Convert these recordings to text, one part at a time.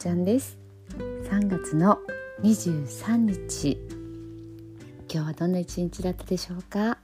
ちゃんです。3月の23日。今日はどんな一日だったでしょうか、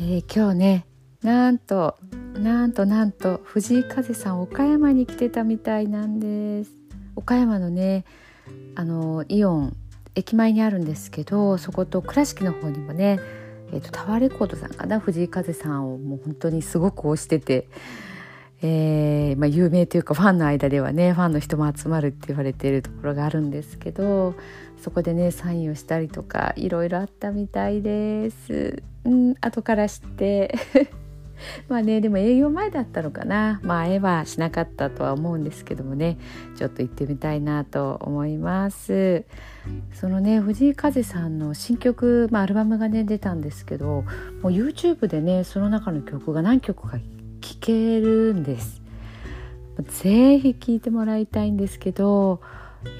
えー、今日ねなんとなんとなんと藤井風さん岡山に来てたみたいなんです。岡山のねあのイオン駅前にあるんですけどそこと倉敷の方にもね、えーと、タワーレコードさんかな？藤井風さんをもう本当にすごく推してて、えー、まあ、有名というかファンの間ではねファンの人も集まるって言われているところがあるんですけどそこでねサインをしたりとかいろいろあったみたいです。うん、後から知って。まあねでも営業前だったのかな。まあ絵はしなかったとは思うんですけどもね。ちょっと行ってみたいなと思います。そのね藤井風さんの新曲、まあ、アルバムがね出たんですけどもう YouTube でねその中の曲が何曲か聴けるんです。ぜひ聴いてもらいたいんですけど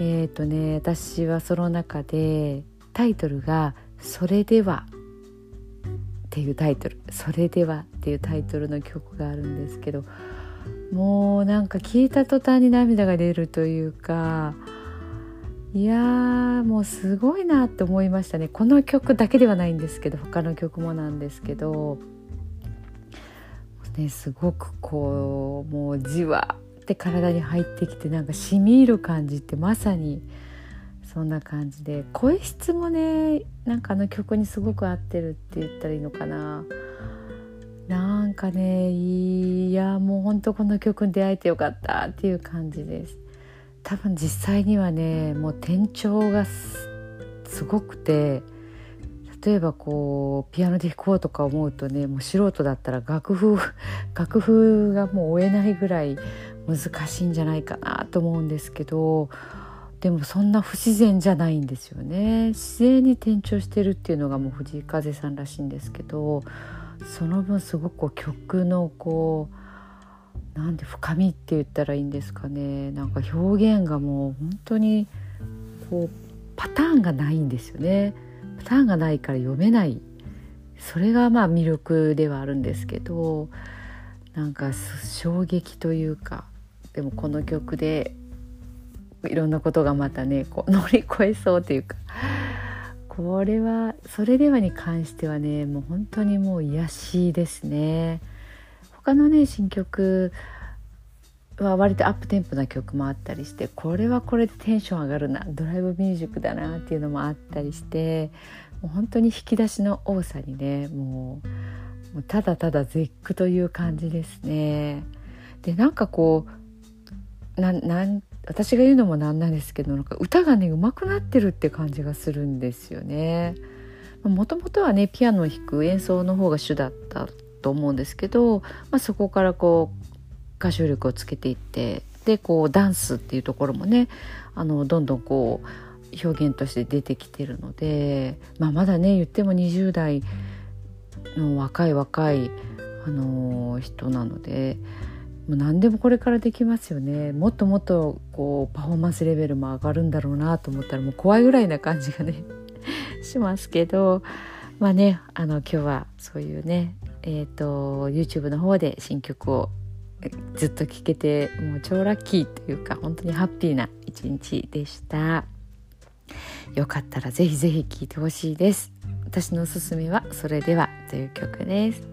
えっ、ー、とね私はその中でタイトルが「それでは」っていうタイトル「それでは」っていうタイトルの曲があるんですけどもうなんか聞いた途端に涙が出るというかいやーもうすごいなって思いましたね。この曲だけではないんですけど他の曲もなんですけど、ね、すごくこうもうじわって体に入ってきてなんかしみ入る感じってまさに。そんな感じで声質もねなんかあの曲にすごく合ってるって言ったらいいのかななんかねいやもうほんとこの曲に出会えてよかったっていう感じです多分実際にはねもう転調がすごくて例えばこうピアノで弾こうとか思うとねもう素人だったら楽譜 楽譜がもう追えないぐらい難しいんじゃないかなと思うんですけどでもそんな不自然じゃないんですよね。自然に転調してるっていうのがもう藤井風さんらしいんですけどその分すごく曲のこうなんで深みって言ったらいいんですかね。なんか表現がもう本当にこうパターンがないんですよね。パターンがないから読めない。それがまあ魅力ではあるんですけどなんか衝撃というかでもこの曲でいろんなことがまたねこう乗り越えそうというかこれはそれではに関してはねもう本当にもう癒しですね。他のね新曲は割とアップテンポな曲もあったりしてこれはこれでテンション上がるなドライブミュージックだなっていうのもあったりしてもう本当に引き出しの多さにねもうもうただただ絶句という感じですね。でなんかこうなん私が言うのもなんなんですけどなんか歌がね上手くなってるって感じがするんですよね。もともとはねピアノを弾く演奏の方が主だったと思うんですけど、まあ、そこからこう歌唱力をつけていってでこうダンスっていうところもねあのどんどんこう表現として出てきてるので、まあ、まだね言っても20代の若い若い、あのー、人なので。もう何でもこれからできますよねもっともっとこうパフォーマンスレベルも上がるんだろうなと思ったらもう怖いぐらいな感じがね しますけどまあねあの今日はそういうねえっ、ー、と YouTube の方で新曲をずっと聴けてもう超ラッキーというか本当にハッピーな一日でした。よかったらぜひぜひ聴いてほしいです。私のおすすめはそれではという曲です。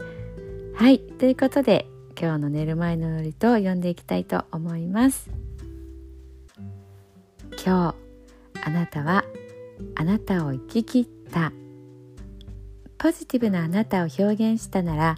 はいということで今日の寝る前のノリと読んでいきたいと思います。今日あなたはあなたを生き切った。ポジティブなあなたを表現したなら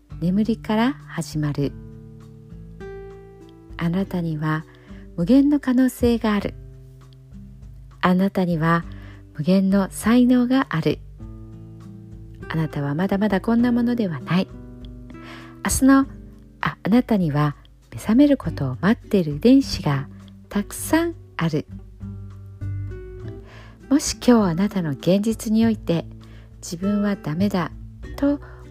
眠りから始まる。あなたには無限の可能性がある。あなたには無限の才能がある。あなたはまだまだこんなものではない。明日のああなたには目覚めることを待っている遺伝子がたくさんある。もし今日あなたの現実において自分はダメだと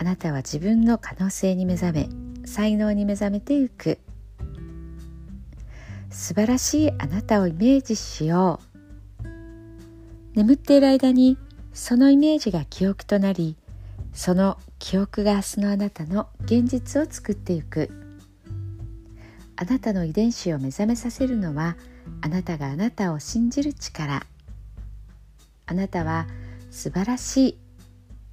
あなたは自分の可能性に目覚め才能に目覚めていく。素晴らしいあなたをイメージしよう。眠っている間にそのイメージが記憶となりその記憶が明日のあなたの現実を作っていく。あなたの遺伝子を目覚めさせるのはあなたがあなたを信じる力。あなたは素晴らしい